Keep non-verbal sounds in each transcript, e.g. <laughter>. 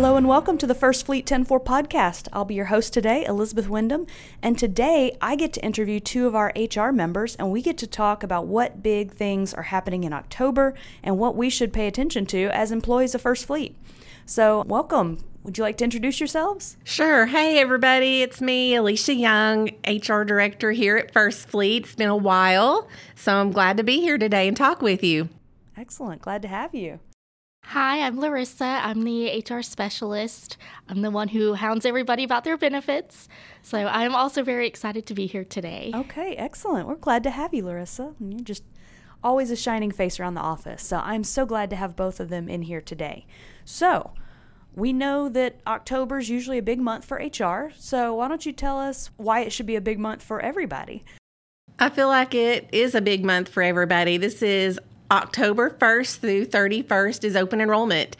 Hello and welcome to the First Fleet 104 podcast. I'll be your host today, Elizabeth Wyndham, and today I get to interview two of our HR members and we get to talk about what big things are happening in October and what we should pay attention to as employees of First Fleet. So, welcome. Would you like to introduce yourselves? Sure. Hey, everybody. It's me, Alicia Young, HR Director here at First Fleet. It's been a while, so I'm glad to be here today and talk with you. Excellent. Glad to have you. Hi, I'm Larissa. I'm the HR specialist. I'm the one who hounds everybody about their benefits. So I'm also very excited to be here today. Okay, excellent. We're glad to have you, Larissa. You're just always a shining face around the office. So I'm so glad to have both of them in here today. So, we know that October is usually a big month for HR. So, why don't you tell us why it should be a big month for everybody? I feel like it is a big month for everybody. This is October 1st through 31st is open enrollment.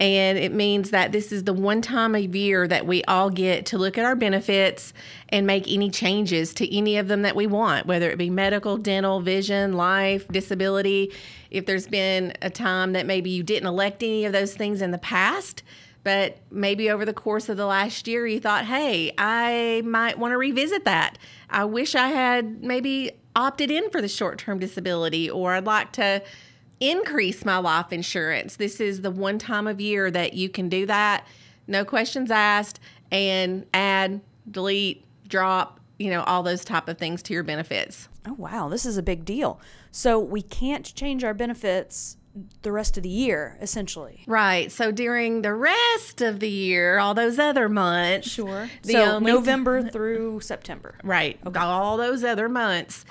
And it means that this is the one time of year that we all get to look at our benefits and make any changes to any of them that we want, whether it be medical, dental, vision, life, disability. If there's been a time that maybe you didn't elect any of those things in the past, but maybe over the course of the last year you thought, hey, I might want to revisit that. I wish I had maybe opted in for the short term disability, or I'd like to increase my life insurance. This is the one time of year that you can do that, no questions asked, and add, delete, drop, you know, all those type of things to your benefits. Oh, wow. This is a big deal. So we can't change our benefits the rest of the year, essentially. Right. So during the rest of the year, all those other months. Sure. so November through September. Right. Okay. All those other months.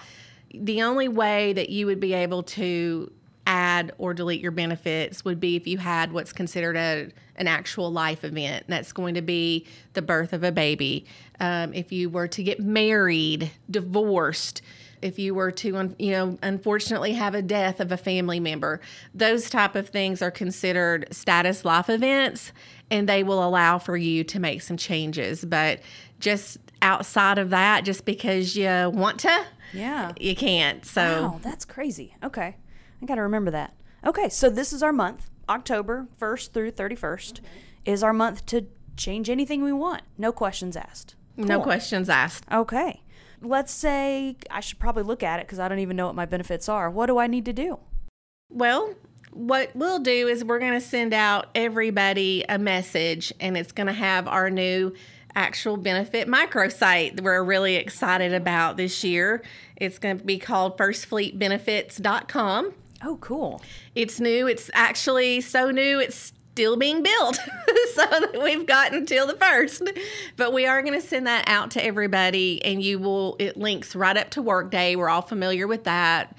The only way that you would be able to add or delete your benefits would be if you had what's considered a, an actual life event. That's going to be the birth of a baby. Um, if you were to get married, divorced, if you were to you know unfortunately have a death of a family member. Those type of things are considered status life events and they will allow for you to make some changes. But just outside of that just because you want to yeah. you can't. So wow, that's crazy. Okay. I gotta remember that. Okay so this is our month. October 1st through 31st mm-hmm. is our month to change anything we want. No questions asked. Cool. no questions asked. Okay let's say I should probably look at it because I don't even know what my benefits are. What do I need to do? Well, what we'll do is we're going to send out everybody a message and it's going to have our new actual benefit microsite that we're really excited about this year. It's going to be called firstfleetbenefits.com. Oh, cool. It's new. It's actually so new, it's still being built. <laughs> so we've got until the first. But we are going to send that out to everybody and you will it links right up to workday. We're all familiar with that.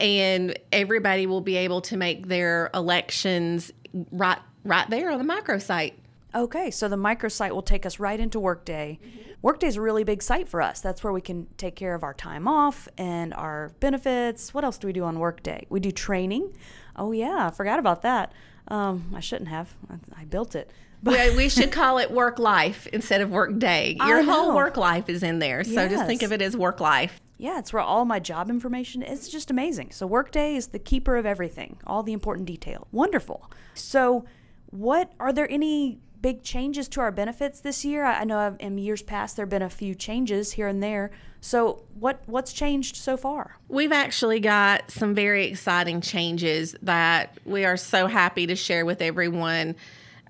And everybody will be able to make their elections right right there on the microsite. Okay, so the microsite will take us right into Workday. Mm-hmm. Workday is a really big site for us. That's where we can take care of our time off and our benefits. What else do we do on Workday? We do training. Oh yeah, I forgot about that. Um, I shouldn't have. I, I built it. But we should <laughs> call it work life instead of work day. Your whole work life is in there. So yes. just think of it as work life. Yeah, it's where all my job information is just amazing. So Workday is the keeper of everything, all the important detail. Wonderful. So what are there any big changes to our benefits this year? I know in years past there have been a few changes here and there. So what what's changed so far? We've actually got some very exciting changes that we are so happy to share with everyone.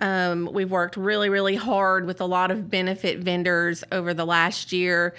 Um, we've worked really, really hard with a lot of benefit vendors over the last year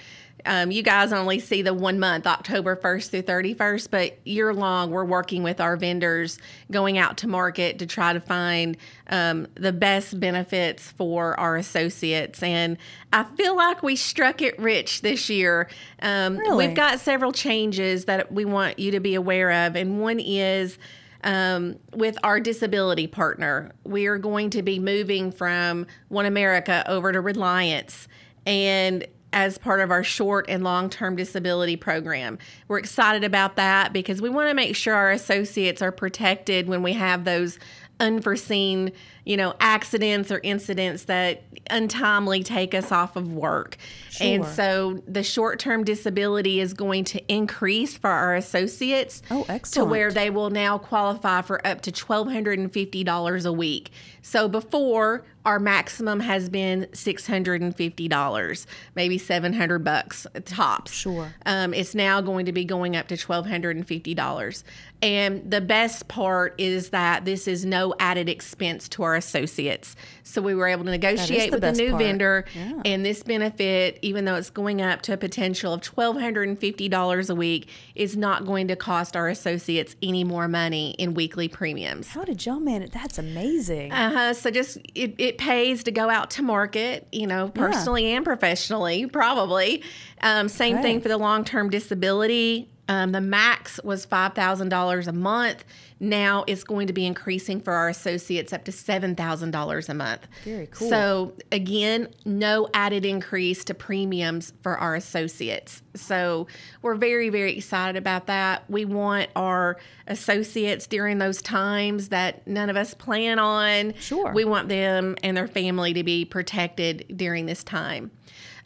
um, you guys only see the one month, October 1st through 31st, but year long, we're working with our vendors, going out to market to try to find um, the best benefits for our associates. And I feel like we struck it rich this year. Um, really? We've got several changes that we want you to be aware of, and one is. Um, with our disability partner. We are going to be moving from One America over to Reliance. And as part of our short and long term disability program. We're excited about that because we want to make sure our associates are protected when we have those unforeseen you know, accidents or incidents that untimely take us off of work. And so the short term disability is going to increase for our associates Oh, excellent. to where they will now qualify for up to $1,250 a week. So before, our maximum has been $650, maybe 700 bucks tops. Sure. Um, it's now going to be going up to $1,250. And the best part is that this is no added expense to our associates. So we were able to negotiate the with a new part. vendor, Yeah. and this benefit, even though it's going up to a potential of $1,250 a week, is not going to cost our associates any more money in weekly premiums. How did y'all manage? That's amazing. Uh-huh. So just it, it pays to go out to market, you know, personally and professionally, probably. Um, same Okay. thing for the long term disability. Um, the max was five thousand dollars a month. Now it's going to be increasing for our associates up to seven thousand dollars a month. Very cool. So again, no added increase to premiums for our associates. So we're very, very excited about that. We want our associates during those times that none of us plan on. Sure. We want them and their family to be protected during this time.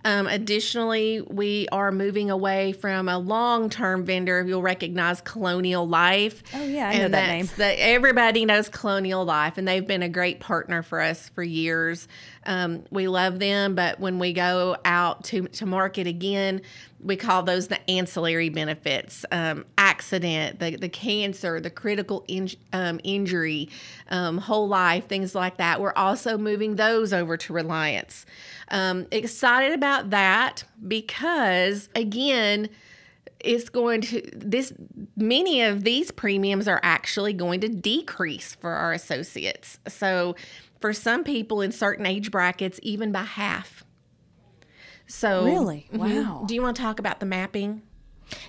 Um, additionally, we are moving away from a long-term vendor. You'll recognize Colonial Life. Oh, yeah, I know that name. that everybody knows Colonial Life, and they've been a great partner for us for years. Um, we love them, but when we go out to, to market again, we call those the ancillary benefits um, accident, the, the cancer, the critical in, um, injury, um, whole life, things like that. We're also moving those over to Reliance. Um, excited about that because, again, it's going to this many of these premiums are actually going to decrease for our associates so for some people in certain age brackets even by half so Really? Mhm. Wow. do you want to talk about the mapping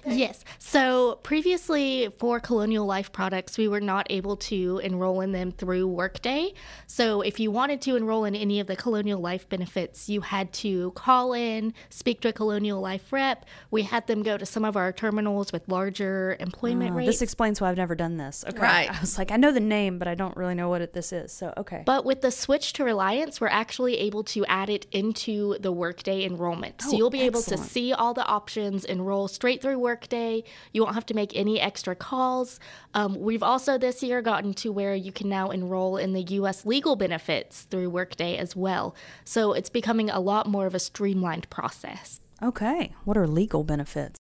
Yes. So previously for Colonial Life products, we were not able to enroll in them through Workday. So if you wanted to enroll in any of the Colonial Life benefits, you had to call in, speak to a Colonial Life rep. We had them go to some of our terminals with larger employment Oh, rates. this explains why I've never done this. Okay. Right. I was like, I know the name, but I don't really know what it, this is. So, okay. But with the switch to Reliance, we're actually able to add it into the Workday enrollment. So Oh, you'll be able to see all the options, enroll straight through Workday. You won't have to make any extra calls. Um, we've also this year gotten to where you can now enroll in the U.S. legal benefits through Workday as well. So it's becoming a lot more of a streamlined process. okay. What are legal benefits?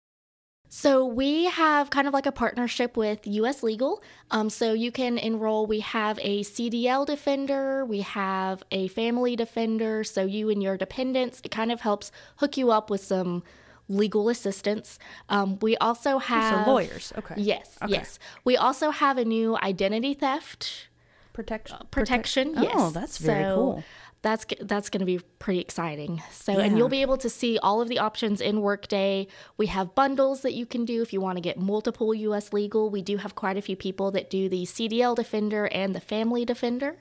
So we have kind of like a partnership with US Legal. Um, so you can enroll. We have a CDL defender. We have a family defender. So you and your dependents, it kind of helps hook you up with some legal assistance. Um, we also have So, lawyers. Okay. Yes, Okay. yes. We also have a new identity theft Protection. protection. Oh, yes. that's very So cool. That's that's going to be pretty exciting. So, and you'll be able to see all of the options in Workday. We have bundles that you can do if you want to get multiple U.S. legal. We do have quite a few people that do the CDL Defender and the Family Defender.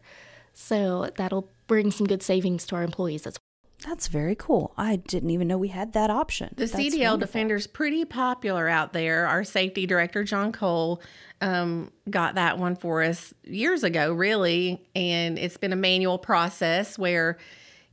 So that'll bring some good savings to our employees as well. That's very cool. I didn't even know we had that option. The That's CDL wonderful. Defender's pretty popular out there. Our safety director, John Cole, um, got that one for us years ago, really. And it's been a manual process where,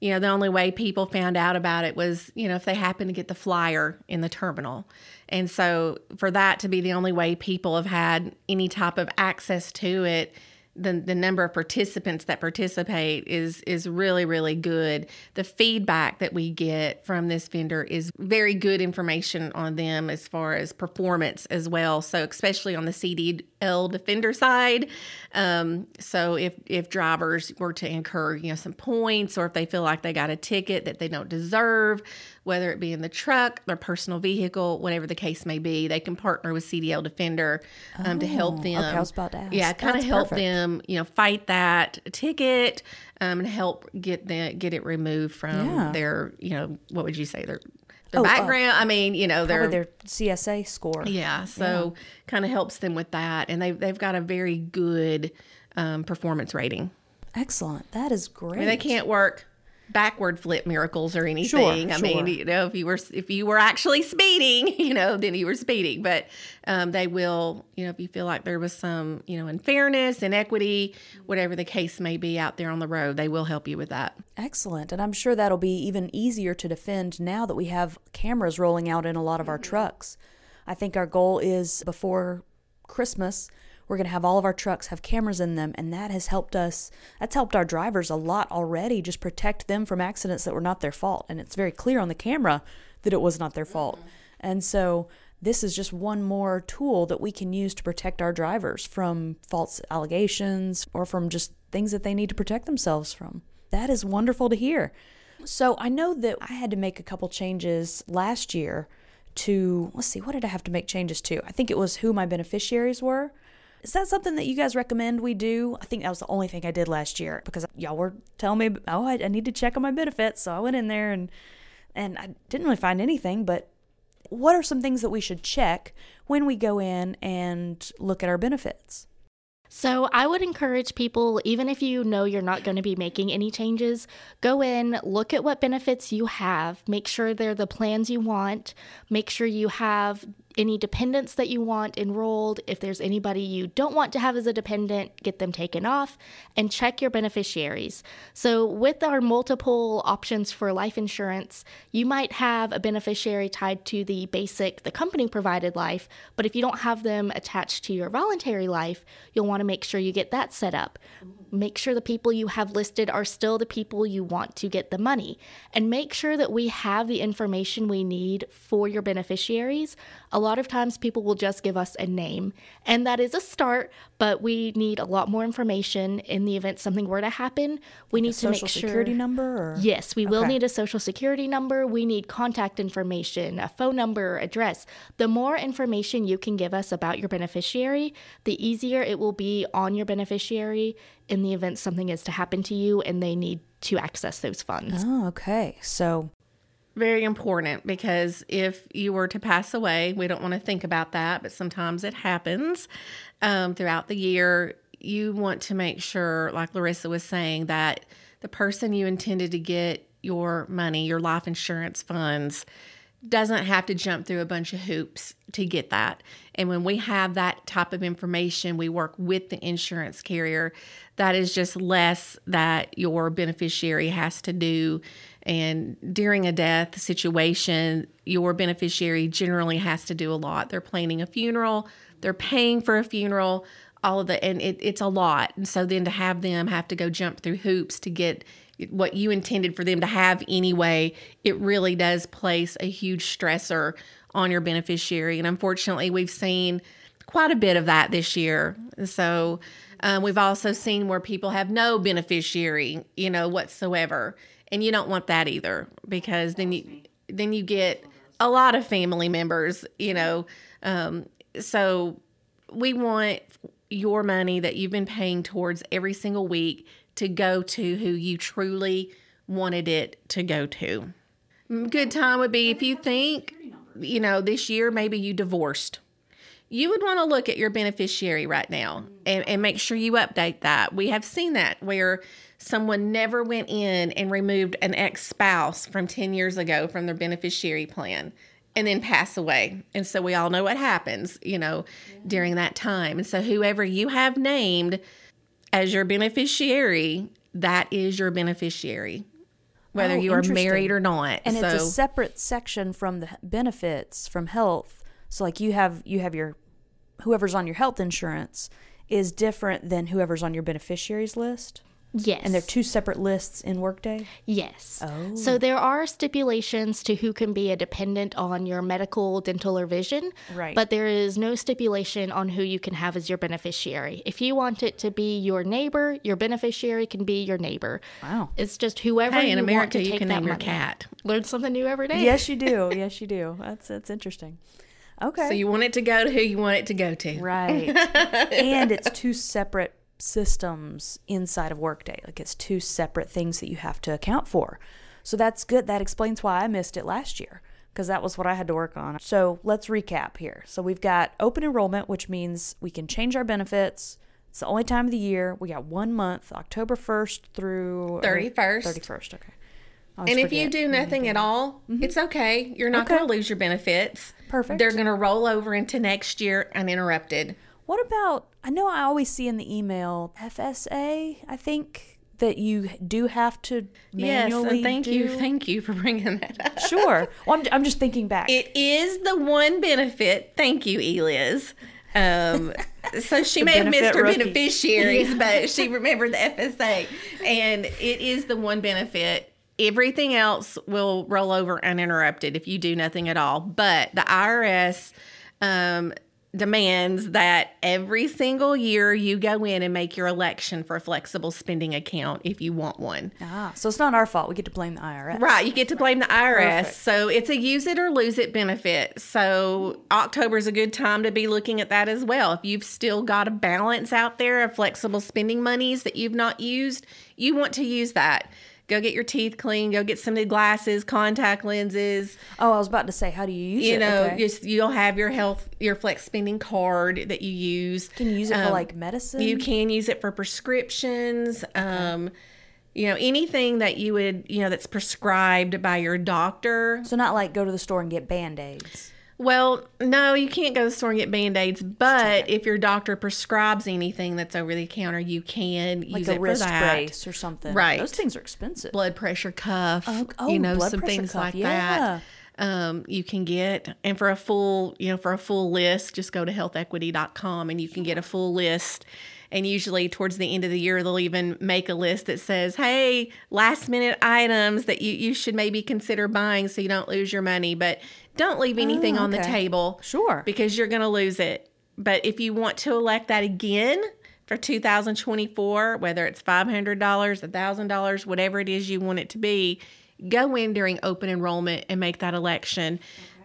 you know, the only way people found out about it was, you know, if they happened to get the flyer in the terminal. And so for that to be the only way people have had any type of access to it, the, the number of participants that participate is is really really good. The feedback that we get from this vendor is very good information on them as far as performance as well. So especially on the cdl defender side um, so if if drivers were to incur you know some points or if they feel like they got a ticket that they don't deserve whether it be in the truck their personal vehicle whatever the case may be they can partner with cdl defender um, to help Oh, them okay, I was about to ask. yeah kind of help perfect. them you know fight that ticket um, and help get the get it removed from Yeah. their you know what would you say their their Oh, uh, background i mean you know their their CSA score. yeah so kind of helps them with that and they've, they've got a very good um, performance rating Excellent. That is great. I mean, they can't work backward flip miracles or anything. I mean, you know, if you were if you were actually speeding, <laughs> you know, then you were speeding. But um, they will, you know, if you feel like there was some, you know, unfairness, inequity, whatever the case may be out there on the road, they will help you with that. Excellent. And I'm sure that'll be even easier to defend now that we have cameras rolling out in a lot of our trucks. I think our goal is before Christmas, we're going to have all of our trucks have cameras in them. And that has helped us, that's helped our drivers a lot already, just protect them from accidents that were not their fault. And it's very clear on the camera that it was not their fault. Mm-hmm. And so this is just one more tool that we can use to protect our drivers from false allegations or from just things that they need to protect themselves from. That is wonderful to hear. So I know that I had to make a couple changes last year to, let's see, what did I have to make changes to? I think it was who my beneficiaries were. Is that something that you guys recommend we do? I think that was the only thing I did last year because y'all were telling me, oh, I, I need to check on my benefits. So I went in there and and I didn't really find anything. But what are some things that we should check when we go in and look at our benefits? So, I would encourage people, even if you know you're not going to be making any changes, go in, look at what benefits you have, make sure they're the plans you want, make sure you have any dependents that you want enrolled. If there's anybody you don't want to have as a dependent, get them taken off and check your beneficiaries. So, with our multiple options for life insurance, you might have a beneficiary tied to the basic, the company provided life, but if you don't have them attached to your voluntary life, you'll want to make sure you get that set up. Make sure the people you have listed are still the people you want to get the money, and make sure that we have the information we need for your beneficiaries. A lot of times people will just give us a name, and that is a start, but we need a lot more information in the event something were to happen. We need to make sure Social security number or Yes, we will need a social security number. We need contact information, a phone number, address. The more information you can give us about your beneficiary, the easier it will be on your beneficiary in the event something is to happen to you and they need to access those funds. Oh, okay. So Very important because if you were to pass away, we don't want to think about that, but sometimes it happens um, throughout the year. You want to make sure, like Larissa was saying, that the person you intended to get your money, your life insurance funds, doesn't have to jump through a bunch of hoops to get that. And when we have that type of information, we work with the insurance carrier. That is just less that your beneficiary has to do. And during a death situation, your beneficiary generally has to do a lot. They're planning a funeral, they're paying for a funeral, all of the, and it, it's a lot. And so then to have them have to go jump through hoops to get what you intended for them to have anyway, it really does place a huge stressor on your beneficiary. And unfortunately, we've seen quite a bit of that this year. So um, we've also seen where people have no beneficiary, you know, whatsoever, and you don't want that either because then you then you get a lot of family members, you know. Um, so we want your money that you've been paying towards every single week to go to who you truly wanted it to go to. Good time would be if you think, you know, this year maybe you divorced. You would want to look at your beneficiary right now and, and make sure you update that. We have seen that where someone never went in and removed an ex spouse from 10 years ago from their beneficiary plan and then pass away. And so we all know what happens, you know, during that time. And so whoever you have named as your beneficiary, that is your beneficiary, whether Oh, you are married or not. and so, it's a separate section from the benefits from health. So like you have you have your whoever's on your health insurance is different than whoever's on your beneficiaries list. Yes. And they're two separate lists in Workday. Yes. Oh. So there are stipulations to who can be a dependent on your medical, dental, or vision. Right. But there is no stipulation on who you can have as your beneficiary. If you want it to be your neighbor, your beneficiary can be your neighbor. Wow. It's just whoever hey, you in want America, to you can that name your cat. Learn something new every day. yes, you do. <laughs> Yes, you do. That's that's interesting. Okay. So you want it to go to who you want it to go to. Right. <laughs> and it's two separate systems inside of Workday. Like it's two separate things that you have to account for. So that's good. That explains why I missed it last year because that was what I had to work on. So let's recap here. So we've got open enrollment, which means we can change our benefits. It's the only time of the year. We got one month, October 1st through 31st. 31st, okay. And if you do mm-hmm, nothing mm-hmm. at all, mm-hmm. it's okay. You're not Okay. going to lose your benefits. Perfect. They're going to roll over into next year uninterrupted. What about? I know I always see in the email FSA. I think that you do have to Yes, and thank you, thank you for <laughs> bringing that up. Sure. Well, I'm, I'm just thinking back. It is the one benefit. Thank you, Eliz. Um, <laughs> so she may have missed her rookie. beneficiaries, but she <laughs> remembered the FSA, and it is the one benefit. Everything else will roll over uninterrupted if you do nothing at all. But the IRS um, demands that every single year you go in and make your election for a flexible spending account if you want one. ah, so it's not our fault. We get to blame the IRS. Right, you get to blame the IRS. Perfect. So it's a use it or lose it benefit. So October is a good time to be looking at that as well. If you've still got a balance out there of flexible spending monies that you've not used, you want to use that. Go get your teeth clean, go get some new glasses, contact lenses. Oh, I was about to say, how do you use You it? You know, Okay. just you'll have your health your flex spending card that you use. Can you use it for Um, like medicine? You can use it for prescriptions. Um, you know, anything that you would, you know, that's prescribed by your doctor. So not like go to the store and get band aids. Well, no, you can't go to the store and get band aids, but if your doctor prescribes anything that's over the counter, you can Like use a it wrist for that. brace or something. Right. Those things are expensive. Blood pressure cuff, Oh, oh, you know, blood some things cuff, like yeah. that. Um, you can get, and for a full, you know, for a full list, just go to healthequity.com and you can get a full list. And usually, towards the end of the year, they'll even make a list that says, "Hey, last minute items that you you should maybe consider buying so you don't lose your money, but don't leave anything Oh, on the table, Sure. because you're going to lose it." But if you want to elect that again for 2024, whether it's $500, $1,000, whatever it is you want it to be, go in during open enrollment and make that election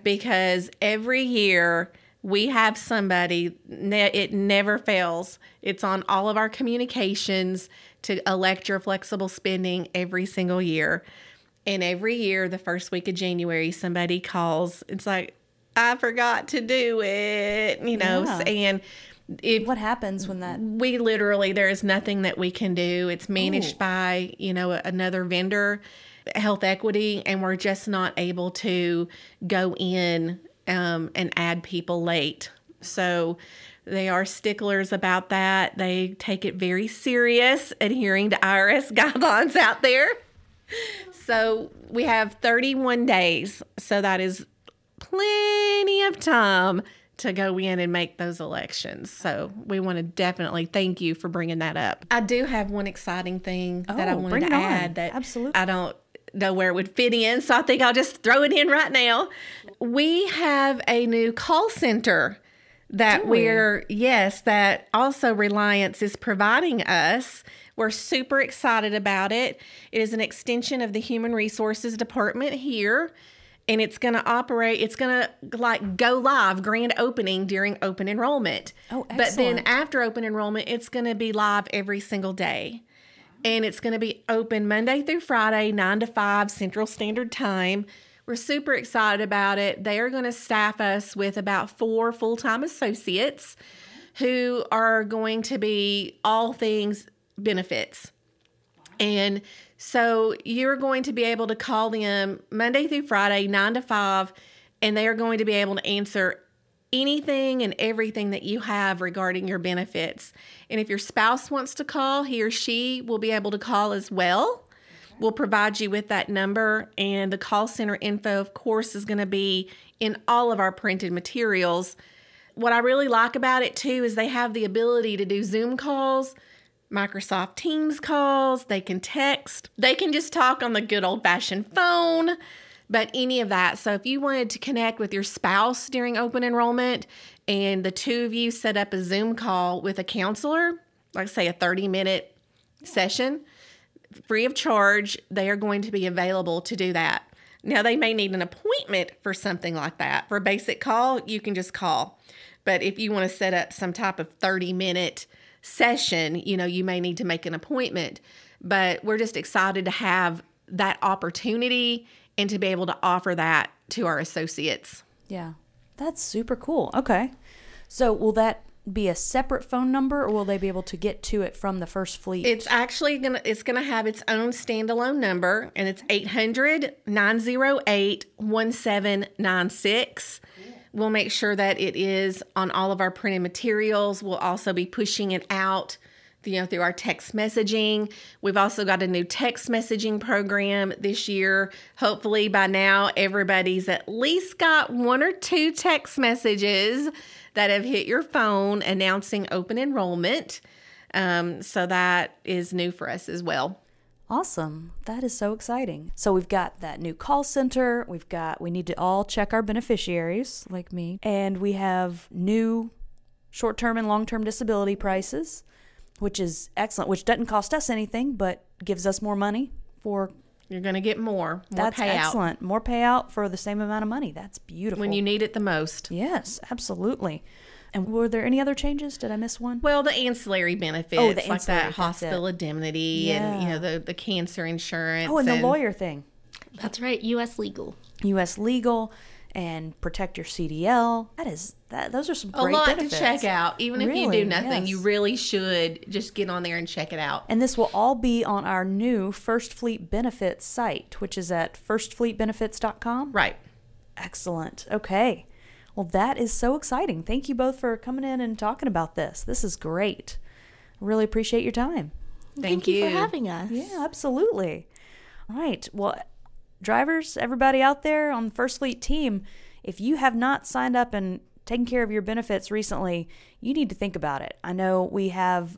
because every year we have somebody, ne- it never fails. It's on all of our communications to elect your flexible spending every single year. And every year, the first week of January, somebody calls. It's like, I forgot to do it, you know, Yeah. and if what happens when that? we literally there is nothing that we can do it's managed Ooh. by you know another vendor health equity and we're just not able to go in um, and add people late so they are sticklers about that they take it very serious adhering to irs <laughs> guidelines out there so we have 31 days so that is plenty of time to go in and make those elections. So we want to definitely thank you for bringing that up. I do have one exciting thing that I Oh, wanted to it on. add that Absolutely. I don't know where it would fit in, so I think I'll just throw it in right now. We have a new call center that we? we're yes, that also Reliance is providing us. We're super excited about it. It is an extension of the Human Resources Department here and it's going to operate it's going to like go live grand opening during open enrollment Oh, but then after open enrollment it's going to be live every single day and it's going to be open monday through friday 9 to 5 central standard time. We're super excited about it. They are going to staff us with about four full-time associates who are going to be all things benefits. And so you're going to be able to call them Monday through Friday, nine to five, and they are going to be able to answer anything and everything that you have regarding your benefits. And if your spouse wants to call, he or she will be able to call as well. We'll provide you with that number, and the call center info, of course, is going to be in all of our printed materials. What I really like about it too is they have the ability to do Zoom calls, Microsoft Teams calls, they can text, they can just talk on the good old fashioned phone, but any of that. So if you wanted to connect with your spouse during open enrollment and the two of you set up a Zoom call with a counselor, like say a 30 minute session, free of charge, they are going to be available to do that. Now, they may need an appointment for something like that. For a basic call, you can just call. But if you want to set up some type of 30 minute session, you know, you may need to make an appointment. But we're just excited to have that opportunity and to be able to offer that to our associates. Yeah, that's super cool. Okay, so will that be a separate phone number or will they be able to get to it from the first fleet? It's actually gonna it's gonna have its own standalone number and it's 800-908-1796. We'll make sure that it is on all of our printed materials. We'll also be pushing it out you know through our text messaging. We've also got a new text messaging program this year. Hopefully by now everybody's at least got one or two text messages that have hit your phone announcing open enrollment. Um, so that is new for us as well. Awesome. That is so exciting. So we've got that new call center. We've got, we need to all check our beneficiaries like me. And we have new short term and long term disability prices, which is excellent, which doesn't cost us anything, but gives us more money for. You're going to get more, more That's payout excellent. More payout for the same amount of money. That's beautiful. when you need it the most. yes, absolutely. And were there any other changes? Did I miss one? Well, the ancillary benefits, Oh, the like ancillary, that hospital indemnity and you know the the cancer insurance. Oh, and the lawyer thing. That's right, U.S. legal. U.S. legal and protect your CDL. That is that. Those are some a great lot benefits. to check out. Even if you do nothing, yes. you really should just get on there and check it out. And this will all be on our new First Fleet Benefits site, which is at firstfleetbenefits.com. Right. Excellent. Okay. Well, that is so exciting. Thank you both for coming in and talking about this. This is great. Really appreciate your time. Thank, you for having us. Yeah, absolutely. All right. Well, drivers, everybody out there on the First Fleet team, if you have not signed up and taken care of your benefits recently, you need to think about it. I know we have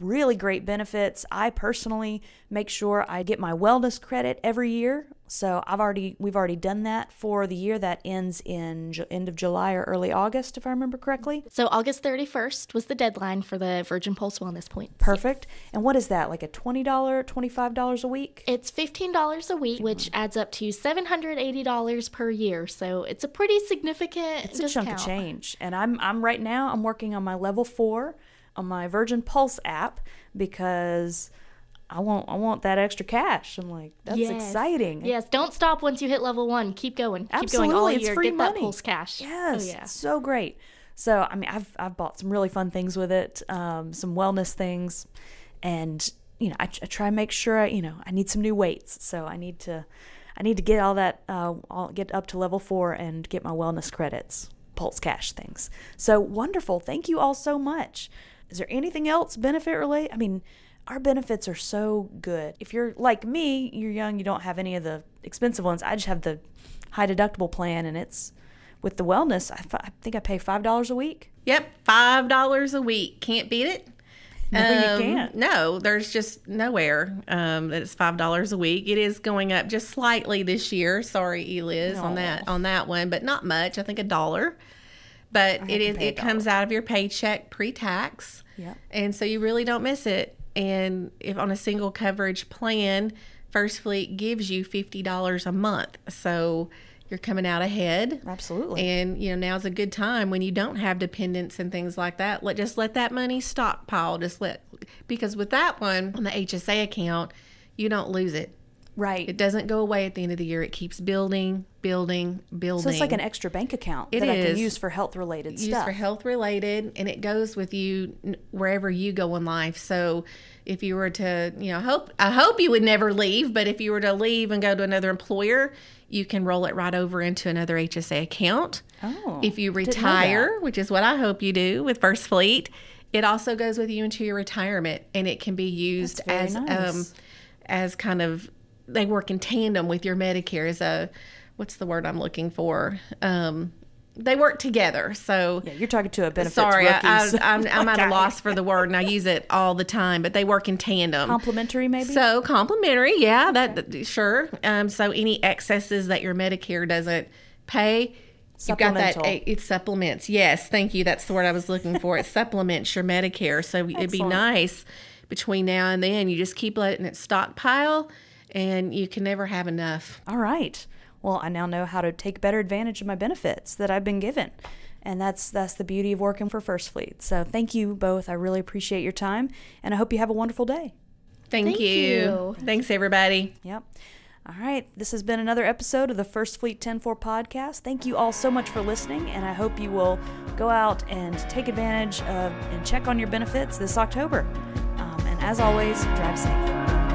really great benefits. I personally make sure I get my wellness credit every year. So I've already we've already done that for the year that ends in Ju- end of July or early August if I remember correctly. So August 31st was the deadline for the Virgin Pulse Wellness Points. Perfect. And what is that? Like a $20, $25 a week? It's $15 a week, which adds up to $780 per year. So it's a pretty significant It's a discount. chunk of change. And I'm I'm right now I'm working on my level four on my Virgin Pulse app because I want I want that extra cash. I'm like, that's Yes. exciting. Yes, don't stop once you hit level one. Keep going. Keep Absolutely, going all it's year. free Get money. that pulse cash. Yes, Oh, yeah. so great. So I mean, I've I've bought some really fun things with it, um, some wellness things, and you know, I, I try and make sure I, you know I need some new weights, so I need to I need to get all that uh, I'll get up to level four and get my wellness credits, pulse cash things. So wonderful! Thank you all so much. Is there anything else benefit related? I mean. Our benefits are so good. If you're like me, you're young, you don't have any of the expensive ones. I just have the high deductible plan, and it's with the wellness. I, think I pay five dollars a week. Yep, five dollars a week. Can't beat it. No, you Um, can't. No, there's just nowhere um, that it's five dollars a week. It is going up just slightly this year. Sorry, Eliz, on that on that one, but not much. I think a dollar. But it is it comes out of your paycheck pre-tax. Yep. And so you really don't miss it. And if on a single coverage plan, First Fleet gives you fifty dollars a month. So you're coming out ahead. Absolutely. And you know now's a good time when you don't have dependents and things like that. Let just let that money stockpile. Just let because with that one on the HSA account, you don't lose it. Right. It doesn't go away at the end of the year. It keeps building, building, building. so it's like an extra bank account It that I can use for health related stuff. for health related, and it goes with you wherever you go in life. So if you were to, you know, hope I hope you would never leave, but if you were to leave and go to another employer, you can roll it right over into another HSA account. Oh, if you retire, which is what I hope you do with First Fleet, it also goes with you into your retirement, and it can be used as very um, as kind of they work in tandem with your Medicare as a what's the word I'm looking for. Um, they work together, so Yeah, you're talking to a benefits Sorry, rookie. I, so- I, I'm, I'm <laughs> at a loss for the word, and I use it all the time. But they work in tandem. Complementary, maybe. So complementary, yeah, that that- sure. Um, so any excesses that your Medicare doesn't pay, you've got that. It supplements. Yes, thank you. That's the word I was looking for. It <laughs> supplements your Medicare. So it'd be nice between now and then. You just keep letting it stockpile, and you can never have enough. All right. Well, I now know how to take better advantage of my benefits that I've been given. And that's that's the beauty of working for First Fleet. So thank you both. I really appreciate your time and I hope you have a wonderful day. Thank, Thank you. you. Thanks, everybody. Yep. All right, this has been another episode of the First Fleet 104 podcast. Thank you all so much for listening, and I hope you will go out and take advantage of and check on your benefits this October. Um, and as always, drive safe.